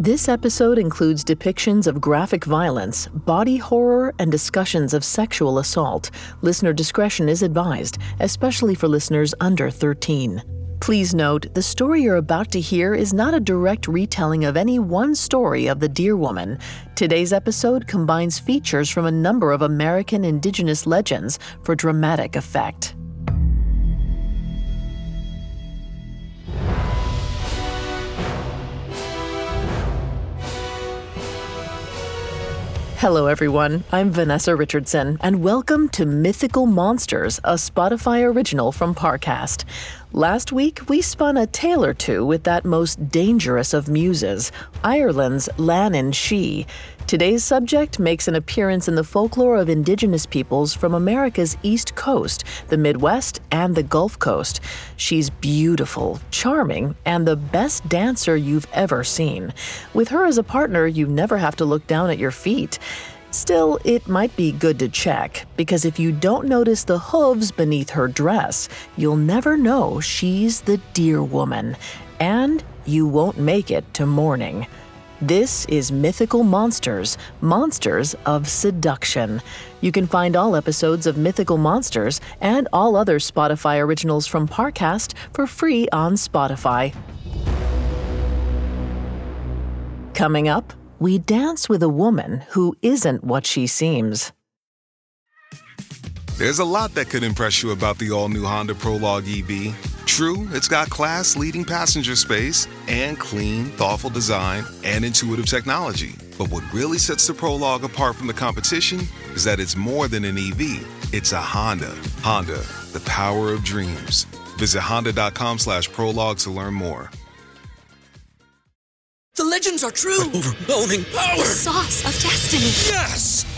This episode includes depictions of graphic violence, body horror, and discussions of sexual assault. Listener discretion is advised, especially for listeners under 13. Please note, the story you're about to hear is not a direct retelling of any one story of the Deer Woman. Today's episode combines features from a number of American indigenous legends for dramatic effect. Hello, everyone. I'm Vanessa Richardson, and welcome to Mythical Monsters, a Spotify original from Parcast. Last week, we spun a tale or two with that most dangerous of muses, Ireland's Leanan Sidhe. Today's subject makes an appearance in the folklore of indigenous peoples from America's East Coast, the Midwest, and the Gulf Coast. She's beautiful, charming, and the best dancer you've ever seen. With her as a partner, you never have to look down at your feet. Still, it might be good to check, because if you don't notice the hooves beneath her dress, you'll never know she's the deer woman, and you won't make it to morning. This is Mythical Monsters, Monsters of Seduction. You can find all episodes of Mythical Monsters and all other Spotify originals from Parcast for free on Spotify. Coming up, we dance with a woman who isn't what she seems. There's a lot that could impress you about the all new Honda Prologue EV. True, it's got class leading passenger space and clean, thoughtful design and intuitive technology. But what really sets the Prologue apart from the competition is that it's more than an EV, it's a Honda. Honda, the power of dreams. Visit honda.com slash prologue to learn more. The legends are true. Overwhelming power! The sauce of destiny. Yes!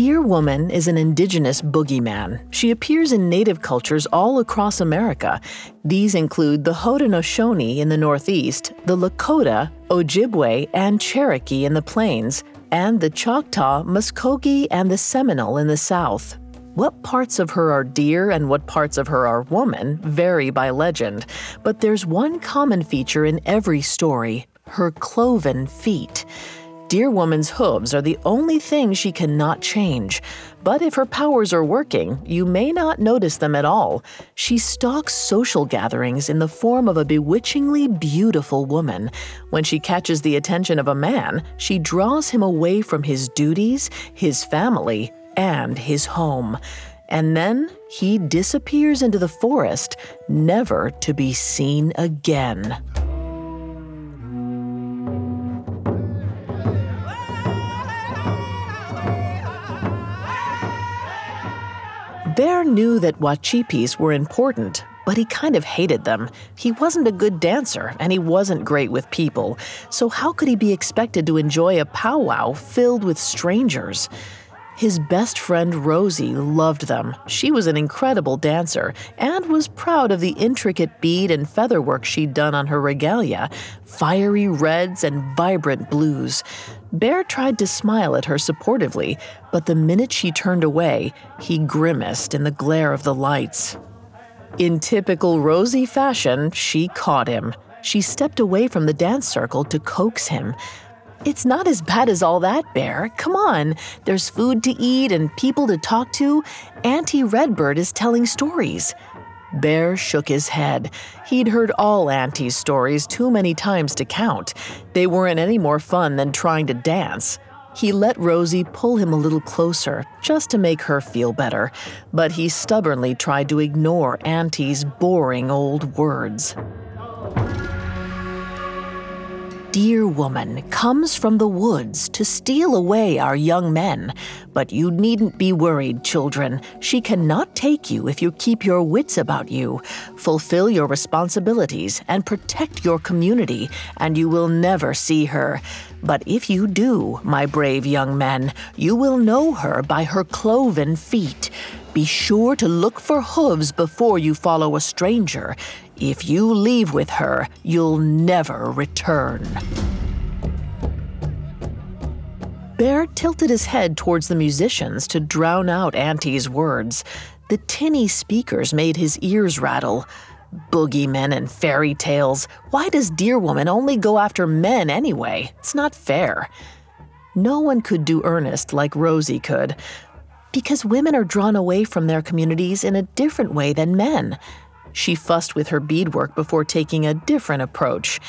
Deer Woman is an indigenous boogeyman. She appears in native cultures all across America. These include the Haudenosaunee in the Northeast, the Lakota, Ojibwe, and Cherokee in the Plains, and the Choctaw, Muskogee, and the Seminole in the South. What parts of her are deer and what parts of her are woman vary by legend, but there's one common feature in every story her cloven feet. Deer Woman's hooves are the only thing she cannot change. But if her powers are working, you may not notice them at all. She stalks social gatherings in the form of a bewitchingly beautiful woman. When she catches the attention of a man, she draws him away from his duties, his family, and his home. And then he disappears into the forest, never to be seen again. Bear knew that Wachipis were important, but he kind of hated them. He wasn't a good dancer, and he wasn't great with people, so how could he be expected to enjoy a powwow filled with strangers? His best friend Rosie loved them. She was an incredible dancer and was proud of the intricate bead and feather work she'd done on her regalia fiery reds and vibrant blues. Bear tried to smile at her supportively, but the minute she turned away, he grimaced in the glare of the lights. In typical Rosie fashion, she caught him. She stepped away from the dance circle to coax him. It's not as bad as all that, Bear. Come on. There's food to eat and people to talk to. Auntie Redbird is telling stories. Bear shook his head. He'd heard all Auntie's stories too many times to count. They weren't any more fun than trying to dance. He let Rosie pull him a little closer, just to make her feel better, but he stubbornly tried to ignore Auntie's boring old words. Deer woman comes from the woods to steal away our young men. But you needn't be worried, children. She cannot take you if you keep your wits about you. Fulfill your responsibilities and protect your community, and you will never see her. But if you do, my brave young men, you will know her by her cloven feet. Be sure to look for hooves before you follow a stranger. If you leave with her, you'll never return. Bear tilted his head towards the musicians to drown out Auntie's words. The tinny speakers made his ears rattle. Boogeymen and fairy tales. Why does Deer Woman only go after men anyway? It's not fair. No one could do earnest like Rosie could. Because women are drawn away from their communities in a different way than men. She fussed with her beadwork before taking a different approach.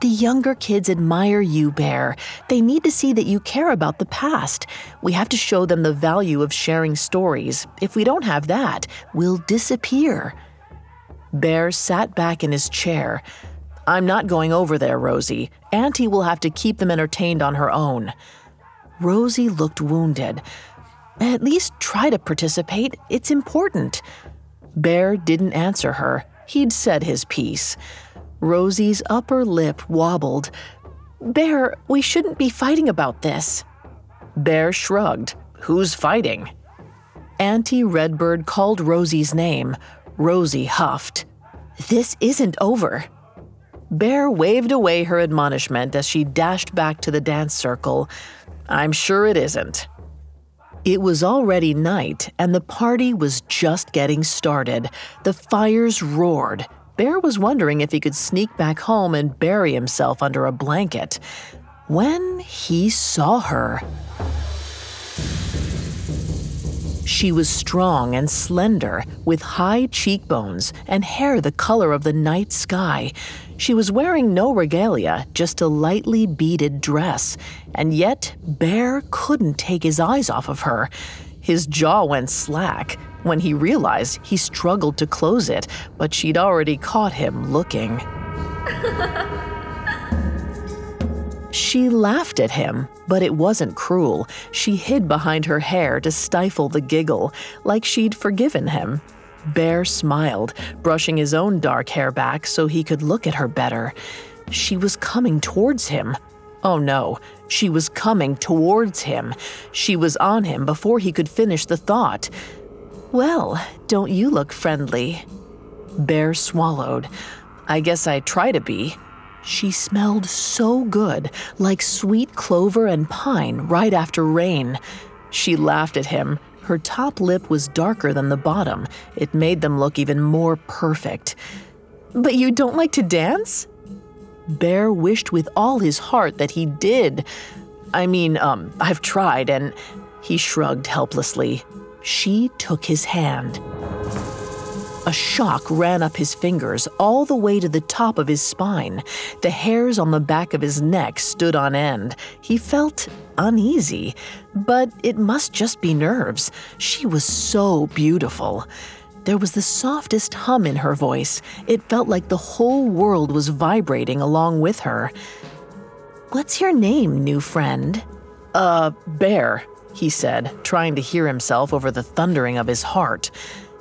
The younger kids admire you, Bear. They need to see that you care about the past. We have to show them the value of sharing stories. If we don't have that, we'll disappear. Bear sat back in his chair. I'm not going over there, Rosie. Auntie will have to keep them entertained on her own. Rosie looked wounded. At least try to participate. It's important. Bear didn't answer her. He'd said his piece. Rosie's upper lip wobbled. Bear, we shouldn't be fighting about this. Bear shrugged. Who's fighting? Auntie Redbird called Rosie's name. Rosie huffed. This isn't over. Bear waved away her admonishment as she dashed back to the dance circle. I'm sure it isn't. It was already night, and the party was just getting started. The fires roared. Bear was wondering if he could sneak back home and bury himself under a blanket. When he saw her, she was strong and slender, with high cheekbones and hair the color of the night sky. She was wearing no regalia, just a lightly beaded dress, and yet Bear couldn't take his eyes off of her. His jaw went slack. When he realized, he struggled to close it, but she'd already caught him looking. She laughed at him, but it wasn't cruel. She hid behind her hair to stifle the giggle, like she'd forgiven him. Bear smiled, brushing his own dark hair back so he could look at her better. She was coming towards him. Oh no, she was coming towards him. She was on him before he could finish the thought. Well, don't you look friendly? Bear swallowed. I guess I try to be. She smelled so good, like sweet clover and pine right after rain. She laughed at him, her top lip was darker than the bottom. It made them look even more perfect. But you don't like to dance? Bear wished with all his heart that he did. I mean, um, I've tried, and he shrugged helplessly. She took his hand. A shock ran up his fingers all the way to the top of his spine. The hairs on the back of his neck stood on end. He felt uneasy, but it must just be nerves. She was so beautiful. There was the softest hum in her voice. It felt like the whole world was vibrating along with her. What's your name, new friend? Uh, Bear, he said, trying to hear himself over the thundering of his heart.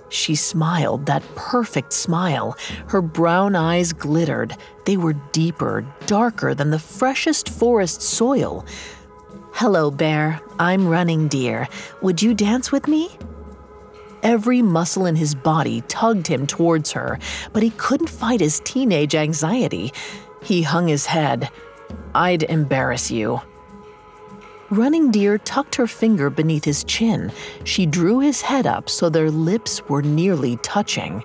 She smiled, that perfect smile. Her brown eyes glittered. They were deeper, darker than the freshest forest soil. Hello, Bear. I'm Running Deer. Would you dance with me? Every muscle in his body tugged him towards her, but he couldn't fight his teenage anxiety. He hung his head. I'd embarrass you. Running Deer tucked her finger beneath his chin. She drew his head up so their lips were nearly touching.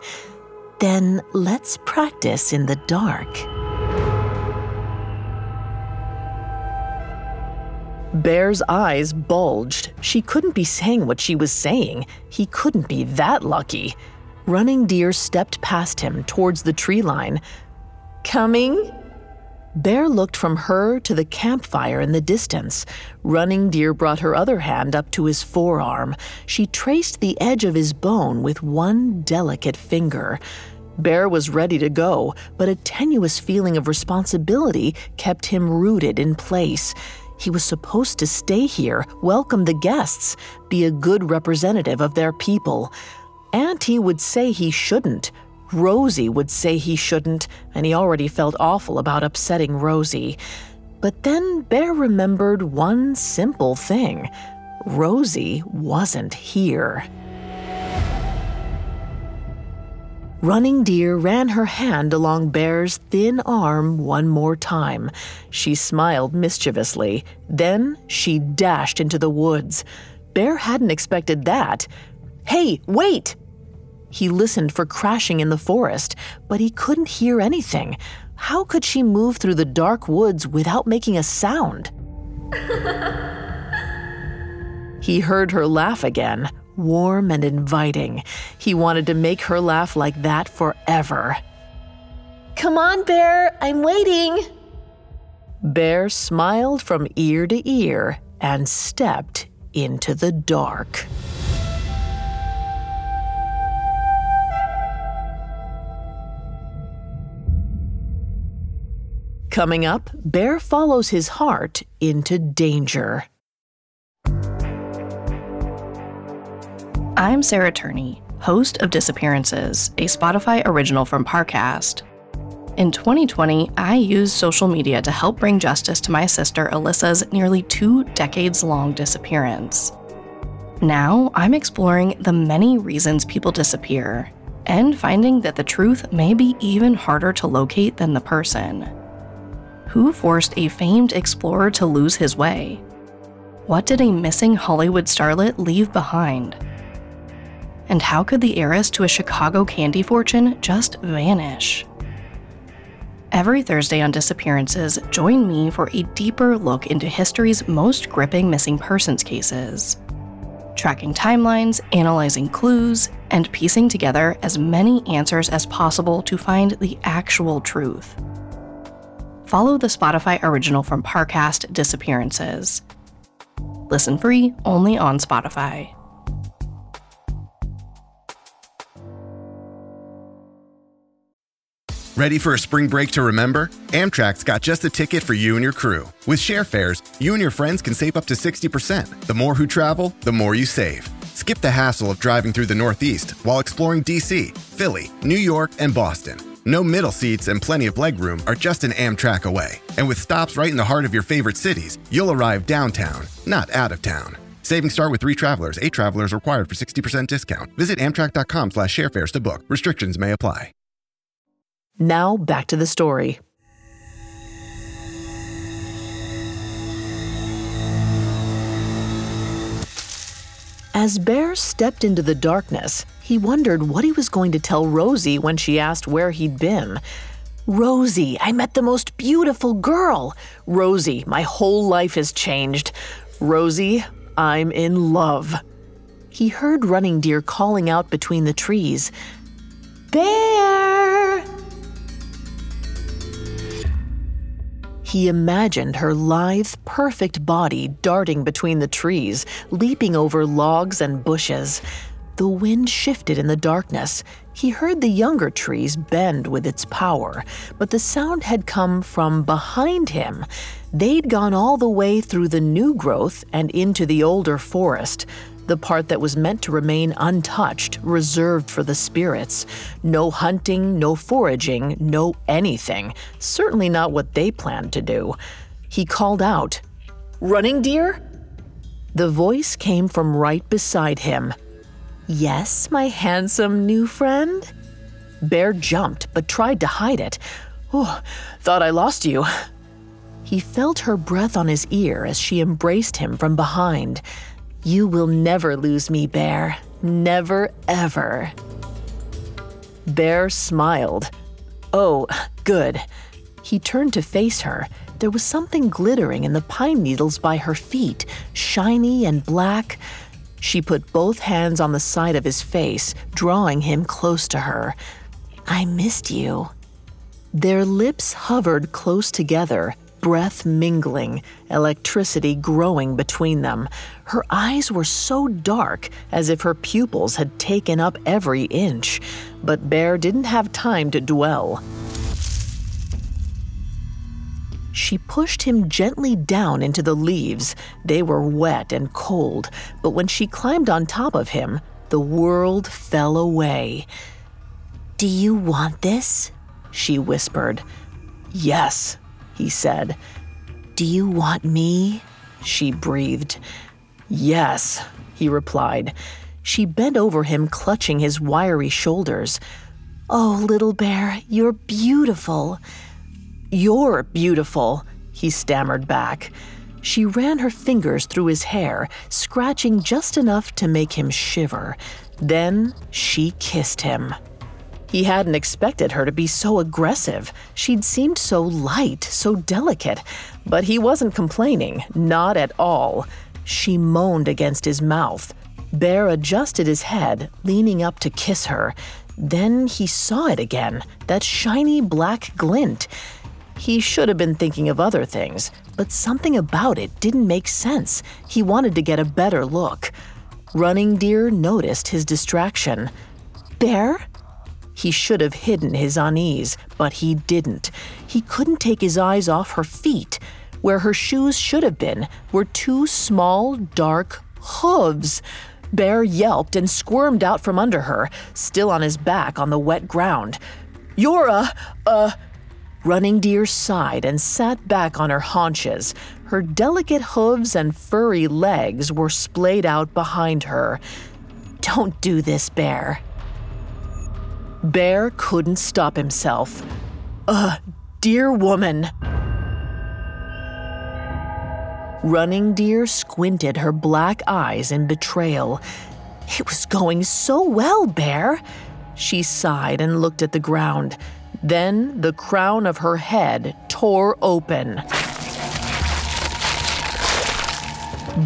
Then let's practice in the dark. Bear's eyes bulged. She couldn't be saying what she was saying. He couldn't be that lucky. Running Deer stepped past him towards the tree line. Coming? Bear looked from her to the campfire in the distance. Running Deer brought her other hand up to his forearm. She traced the edge of his bone with one delicate finger. Bear was ready to go, but a tenuous feeling of responsibility kept him rooted in place. He was supposed to stay here, welcome the guests, be a good representative of their people. Auntie would say he shouldn't. Rosie would say he shouldn't, and he already felt awful about upsetting Rosie. But then Bear remembered one simple thing Rosie wasn't here. Running Deer ran her hand along Bear's thin arm one more time. She smiled mischievously. Then she dashed into the woods. Bear hadn't expected that. Hey, wait! He listened for crashing in the forest, but he couldn't hear anything. How could she move through the dark woods without making a sound? he heard her laugh again, warm and inviting. He wanted to make her laugh like that forever. Come on, Bear, I'm waiting. Bear smiled from ear to ear and stepped into the dark. Coming up, Bear follows his heart into danger. I'm Sarah Turney, host of Disappearances, a Spotify original from Parcast. In 2020, I used social media to help bring justice to my sister Alyssa's nearly two decades long disappearance. Now, I'm exploring the many reasons people disappear and finding that the truth may be even harder to locate than the person. Who forced a famed explorer to lose his way? What did a missing Hollywood starlet leave behind? And how could the heiress to a Chicago candy fortune just vanish? Every Thursday on Disappearances, join me for a deeper look into history's most gripping missing persons cases. Tracking timelines, analyzing clues, and piecing together as many answers as possible to find the actual truth. Follow the Spotify original from Parcast Disappearances. Listen free only on Spotify. Ready for a spring break to remember? Amtrak's got just the ticket for you and your crew. With share fares, you and your friends can save up to 60%. The more who travel, the more you save. Skip the hassle of driving through the Northeast while exploring DC, Philly, New York, and Boston. No middle seats and plenty of legroom are just an Amtrak away. And with stops right in the heart of your favorite cities, you'll arrive downtown, not out of town. Savings start with three travelers. Eight travelers required for 60% discount. Visit amtrak.com slash sharefares to book. Restrictions may apply. Now back to the story. As Bear stepped into the darkness, he wondered what he was going to tell Rosie when she asked where he'd been. Rosie, I met the most beautiful girl. Rosie, my whole life has changed. Rosie, I'm in love. He heard Running Deer calling out between the trees. Bear! He imagined her lithe, perfect body darting between the trees, leaping over logs and bushes. The wind shifted in the darkness. He heard the younger trees bend with its power, but the sound had come from behind him. They'd gone all the way through the new growth and into the older forest the part that was meant to remain untouched, reserved for the spirits. No hunting, no foraging, no anything. Certainly not what they planned to do. He called out, Running deer? The voice came from right beside him. Yes, my handsome new friend? Bear jumped, but tried to hide it. Oh, thought I lost you. He felt her breath on his ear as she embraced him from behind. You will never lose me, Bear. Never, ever. Bear smiled. Oh, good. He turned to face her. There was something glittering in the pine needles by her feet, shiny and black. She put both hands on the side of his face, drawing him close to her. I missed you. Their lips hovered close together, breath mingling, electricity growing between them. Her eyes were so dark, as if her pupils had taken up every inch. But Bear didn't have time to dwell. She pushed him gently down into the leaves. They were wet and cold, but when she climbed on top of him, the world fell away. Do you want this? She whispered. Yes, he said. Do you want me? She breathed. Yes, he replied. She bent over him, clutching his wiry shoulders. Oh, little bear, you're beautiful. You're beautiful, he stammered back. She ran her fingers through his hair, scratching just enough to make him shiver. Then she kissed him. He hadn't expected her to be so aggressive. She'd seemed so light, so delicate. But he wasn't complaining, not at all. She moaned against his mouth. Bear adjusted his head, leaning up to kiss her. Then he saw it again that shiny black glint. He should have been thinking of other things, but something about it didn't make sense. He wanted to get a better look. Running Deer noticed his distraction. Bear? He should have hidden his unease, but he didn't. He couldn't take his eyes off her feet. Where her shoes should have been were two small, dark hooves. Bear yelped and squirmed out from under her, still on his back on the wet ground. You're a, Running Deer sighed and sat back on her haunches. Her delicate hooves and furry legs were splayed out behind her. Don't do this, Bear. Bear couldn't stop himself. Ugh, deer woman. Running Deer squinted her black eyes in betrayal. It was going so well, Bear. She sighed and looked at the ground. Then the crown of her head tore open.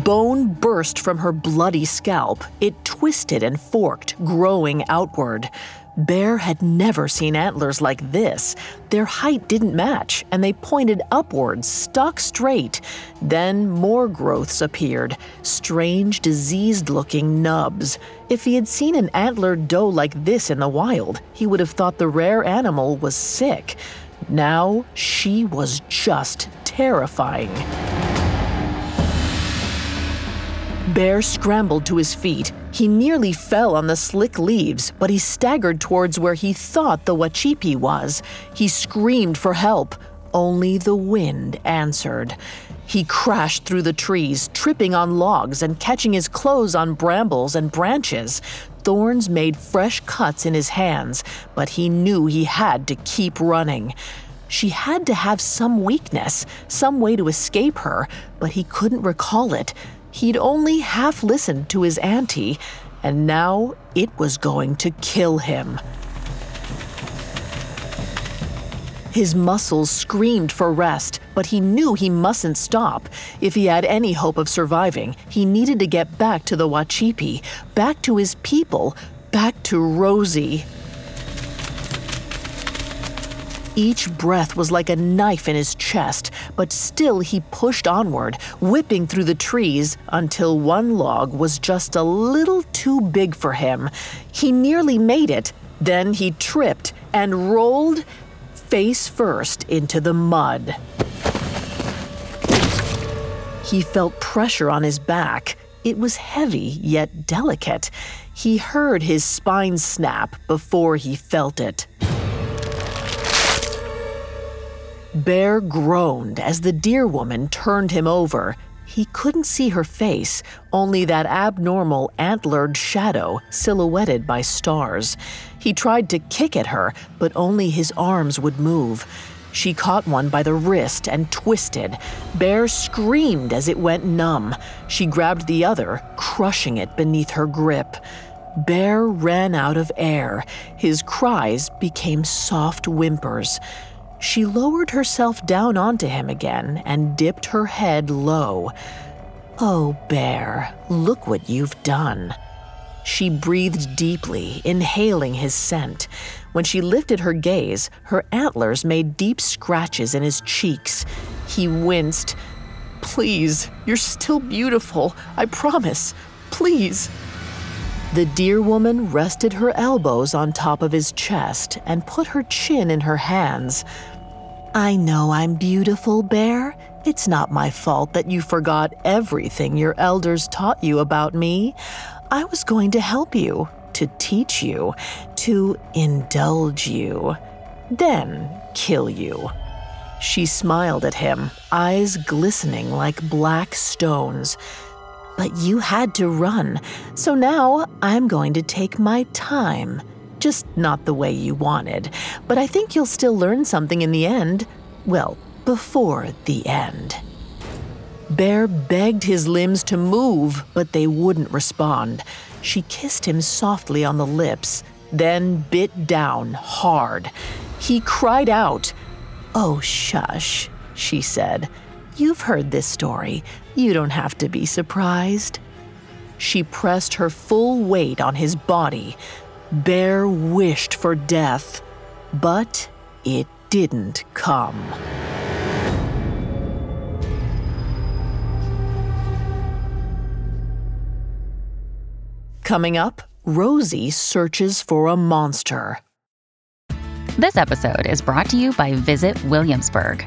Bone burst from her bloody scalp. It twisted and forked, growing outward. Bear had never seen antlers like this. Their height didn't match, and they pointed upwards, stuck straight. Then more growths appeared, strange, diseased looking nubs. If he had seen an antlered doe like this in the wild, he would have thought the rare animal was sick. Now she was just terrifying. Bear scrambled to his feet. He nearly fell on the slick leaves, but he staggered towards where he thought the Wachipi was. He screamed for help. Only the wind answered. He crashed through the trees, tripping on logs and catching his clothes on brambles and branches. Thorns made fresh cuts in his hands, but he knew he had to keep running. She had to have some weakness, some way to escape her, but he couldn't recall it. He'd only half listened to his auntie, and now it was going to kill him. His muscles screamed for rest, but he knew he mustn't stop. If he had any hope of surviving, he needed to get back to the Wachipi, back to his people, back to Rosie. Each breath was like a knife in his chest, but still he pushed onward, whipping through the trees until one log was just a little too big for him. He nearly made it. Then he tripped and rolled face first into the mud. He felt pressure on his back. It was heavy yet delicate. He heard his spine snap before he felt it. Bear groaned as the deer woman turned him over. He couldn't see her face, only that abnormal antlered shadow silhouetted by stars. He tried to kick at her, but only his arms would move. She caught one by the wrist and twisted. Bear screamed as it went numb. She grabbed the other, crushing it beneath her grip. Bear ran out of air. His cries became soft whimpers. She lowered herself down onto him again and dipped her head low. Oh, Bear, look what you've done. She breathed deeply, inhaling his scent. When she lifted her gaze, her antlers made deep scratches in his cheeks. He winced. Please, you're still beautiful. I promise. Please. The deer woman rested her elbows on top of his chest and put her chin in her hands. I know I'm beautiful, Bear. It's not my fault that you forgot everything your elders taught you about me. I was going to help you, to teach you, to indulge you, then kill you. She smiled at him, eyes glistening like black stones. But you had to run, so now I'm going to take my time. Just not the way you wanted, but I think you'll still learn something in the end. Well, before the end. Bear begged his limbs to move, but they wouldn't respond. She kissed him softly on the lips, then bit down hard. He cried out. Oh, shush, she said. You've heard this story. You don't have to be surprised. She pressed her full weight on his body. Bear wished for death, but it didn't come. Coming up, Rosie searches for a monster. This episode is brought to you by Visit Williamsburg.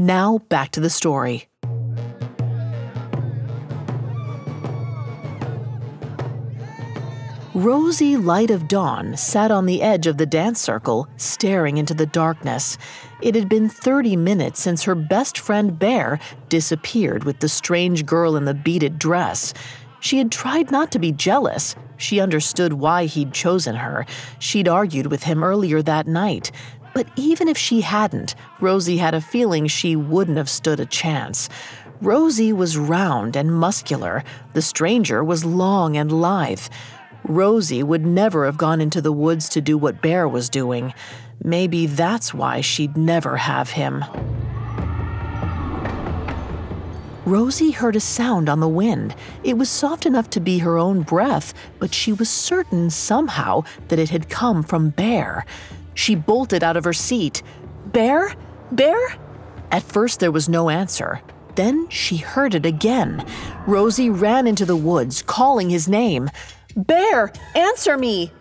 Now back to the story. Rosie Light of Dawn sat on the edge of the dance circle, staring into the darkness. It had been 30 minutes since her best friend Bear disappeared with the strange girl in the beaded dress. She had tried not to be jealous. She understood why he'd chosen her. She'd argued with him earlier that night. But even if she hadn't, Rosie had a feeling she wouldn't have stood a chance. Rosie was round and muscular. The stranger was long and lithe. Rosie would never have gone into the woods to do what Bear was doing. Maybe that's why she'd never have him. Rosie heard a sound on the wind. It was soft enough to be her own breath, but she was certain somehow that it had come from Bear. She bolted out of her seat. Bear? Bear? At first, there was no answer. Then she heard it again. Rosie ran into the woods, calling his name. Bear, answer me!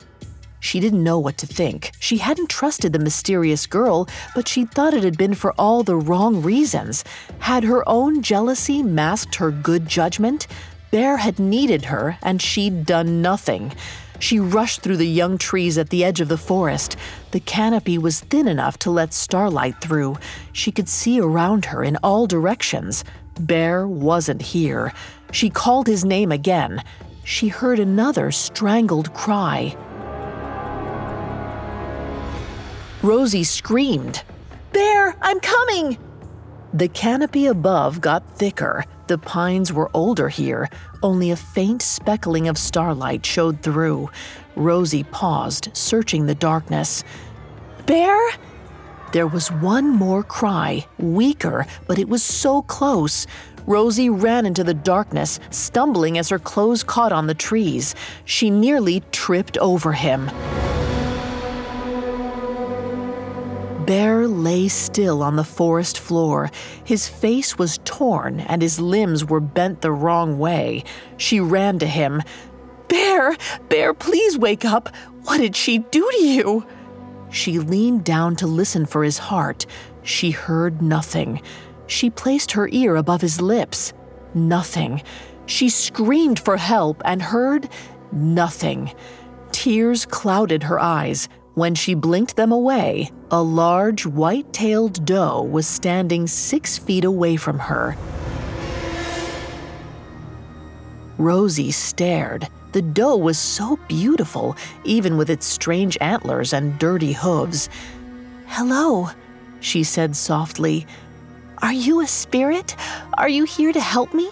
She didn't know what to think. She hadn't trusted the mysterious girl, but she thought it had been for all the wrong reasons. Had her own jealousy masked her good judgment? Bear had needed her, and she'd done nothing. She rushed through the young trees at the edge of the forest. The canopy was thin enough to let starlight through. She could see around her in all directions. Bear wasn't here. She called his name again. She heard another strangled cry. Rosie screamed, Bear, I'm coming! The canopy above got thicker. The pines were older here. Only a faint speckling of starlight showed through. Rosie paused, searching the darkness. Bear? There was one more cry, weaker, but it was so close. Rosie ran into the darkness, stumbling as her clothes caught on the trees. She nearly tripped over him. Bear lay still on the forest floor. His face was torn and his limbs were bent the wrong way. She ran to him. Bear, Bear, please wake up. What did she do to you? She leaned down to listen for his heart. She heard nothing. She placed her ear above his lips. Nothing. She screamed for help and heard nothing. Tears clouded her eyes. When she blinked them away, a large white tailed doe was standing six feet away from her. Rosie stared. The doe was so beautiful, even with its strange antlers and dirty hooves. Hello, she said softly. Are you a spirit? Are you here to help me?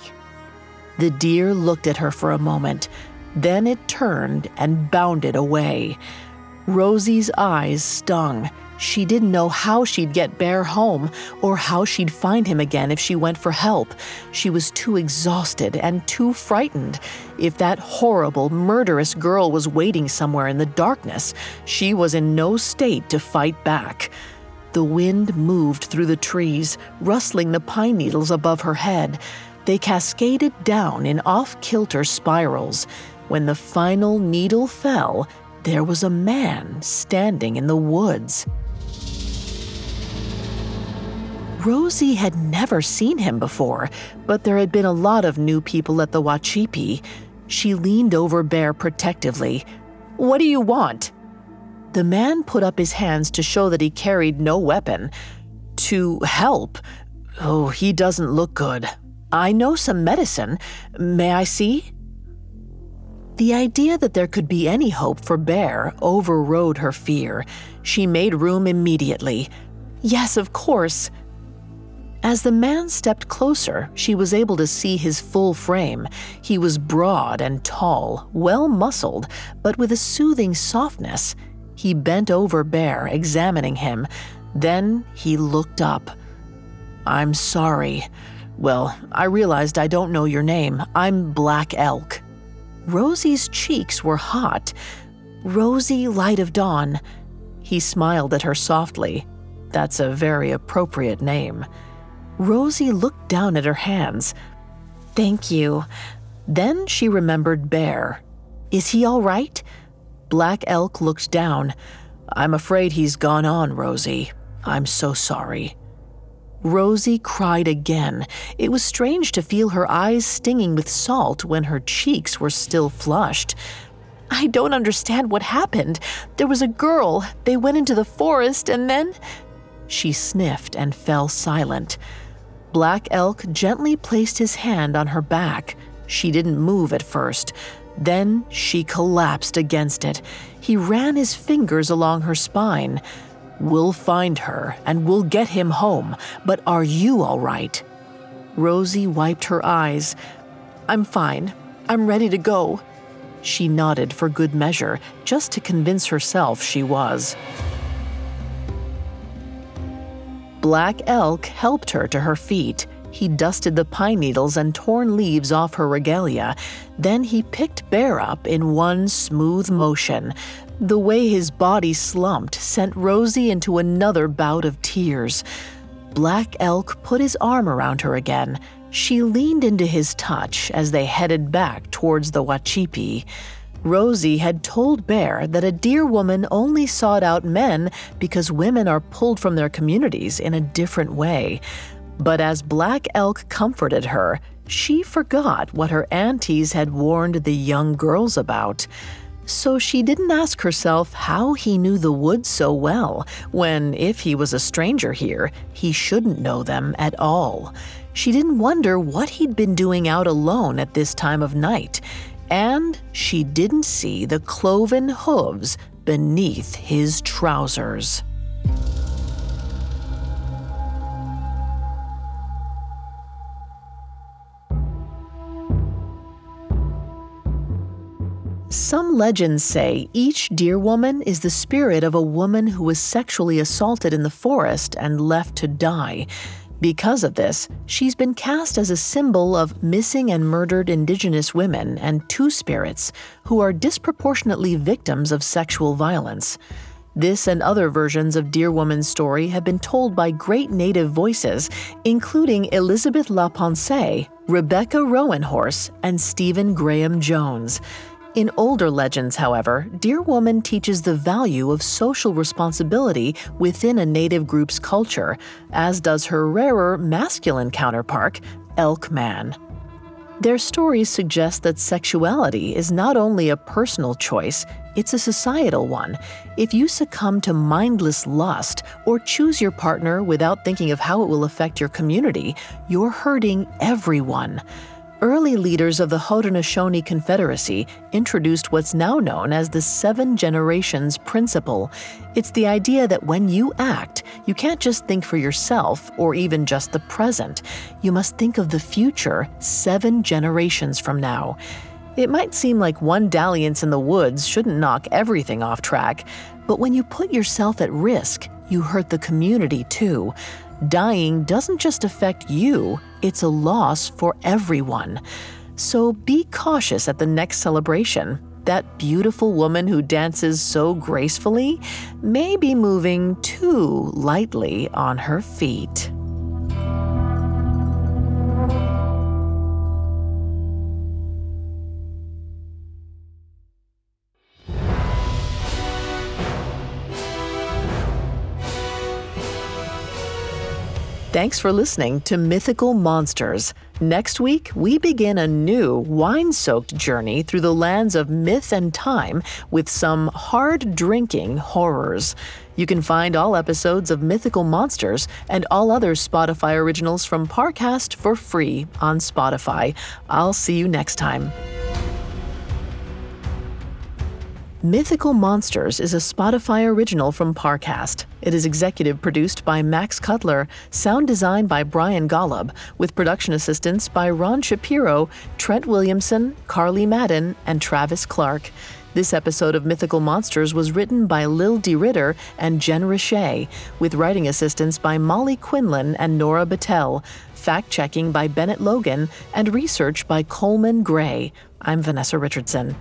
The deer looked at her for a moment. Then it turned and bounded away. Rosie's eyes stung. She didn't know how she'd get Bear home or how she'd find him again if she went for help. She was too exhausted and too frightened. If that horrible, murderous girl was waiting somewhere in the darkness, she was in no state to fight back. The wind moved through the trees, rustling the pine needles above her head. They cascaded down in off kilter spirals. When the final needle fell, there was a man standing in the woods. Rosie had never seen him before, but there had been a lot of new people at the Wachipi. She leaned over Bear protectively. What do you want? The man put up his hands to show that he carried no weapon. To help? Oh, he doesn't look good. I know some medicine. May I see? The idea that there could be any hope for Bear overrode her fear. She made room immediately. Yes, of course. As the man stepped closer, she was able to see his full frame. He was broad and tall, well muscled, but with a soothing softness. He bent over Bear, examining him. Then he looked up. I'm sorry. Well, I realized I don't know your name. I'm Black Elk. Rosie's cheeks were hot. Rosie Light of Dawn. He smiled at her softly. That's a very appropriate name. Rosie looked down at her hands. Thank you. Then she remembered Bear. Is he all right? Black Elk looked down. I'm afraid he's gone on, Rosie. I'm so sorry. Rosie cried again. It was strange to feel her eyes stinging with salt when her cheeks were still flushed. I don't understand what happened. There was a girl. They went into the forest and then. She sniffed and fell silent. Black Elk gently placed his hand on her back. She didn't move at first. Then she collapsed against it. He ran his fingers along her spine. We'll find her and we'll get him home, but are you all right? Rosie wiped her eyes. I'm fine. I'm ready to go. She nodded for good measure, just to convince herself she was. Black Elk helped her to her feet. He dusted the pine needles and torn leaves off her regalia. Then he picked Bear up in one smooth motion. The way his body slumped sent Rosie into another bout of tears. Black Elk put his arm around her again. She leaned into his touch as they headed back towards the Wachipi. Rosie had told Bear that a deer woman only sought out men because women are pulled from their communities in a different way. But as Black Elk comforted her, she forgot what her aunties had warned the young girls about so she didn't ask herself how he knew the woods so well, when, if he was a stranger here, he shouldn't know them at all. She didn't wonder what he'd been doing out alone at this time of night, and she didn't see the cloven hooves beneath his trousers. Some legends say each deer woman is the spirit of a woman who was sexually assaulted in the forest and left to die. Because of this, she's been cast as a symbol of missing and murdered Indigenous women and Two Spirits who are disproportionately victims of sexual violence. This and other versions of Deer Woman's story have been told by great Native voices, including Elizabeth LaPensée, Rebecca Roanhorse, and Stephen Graham Jones. In older legends, however, Deer Woman teaches the value of social responsibility within a native group's culture, as does her rarer masculine counterpart, Elk Man. Their stories suggest that sexuality is not only a personal choice, it's a societal one. If you succumb to mindless lust or choose your partner without thinking of how it will affect your community, you're hurting everyone. Early leaders of the Haudenosaunee Confederacy introduced what's now known as the Seven Generations Principle. It's the idea that when you act, you can't just think for yourself or even just the present. You must think of the future seven generations from now. It might seem like one dalliance in the woods shouldn't knock everything off track, but when you put yourself at risk, you hurt the community too. Dying doesn't just affect you, it's a loss for everyone. So be cautious at the next celebration. That beautiful woman who dances so gracefully may be moving too lightly on her feet. Thanks for listening to Mythical Monsters. Next week, we begin a new wine soaked journey through the lands of myth and time with some hard drinking horrors. You can find all episodes of Mythical Monsters and all other Spotify originals from Parcast for free on Spotify. I'll see you next time. Mythical Monsters is a Spotify original from Parcast. It is executive produced by Max Cutler, sound designed by Brian Golub, with production assistance by Ron Shapiro, Trent Williamson, Carly Madden, and Travis Clark. This episode of Mythical Monsters was written by Lil D. Ritter and Jen Richey, with writing assistance by Molly Quinlan and Nora Battelle, fact checking by Bennett Logan, and research by Coleman Gray. I'm Vanessa Richardson.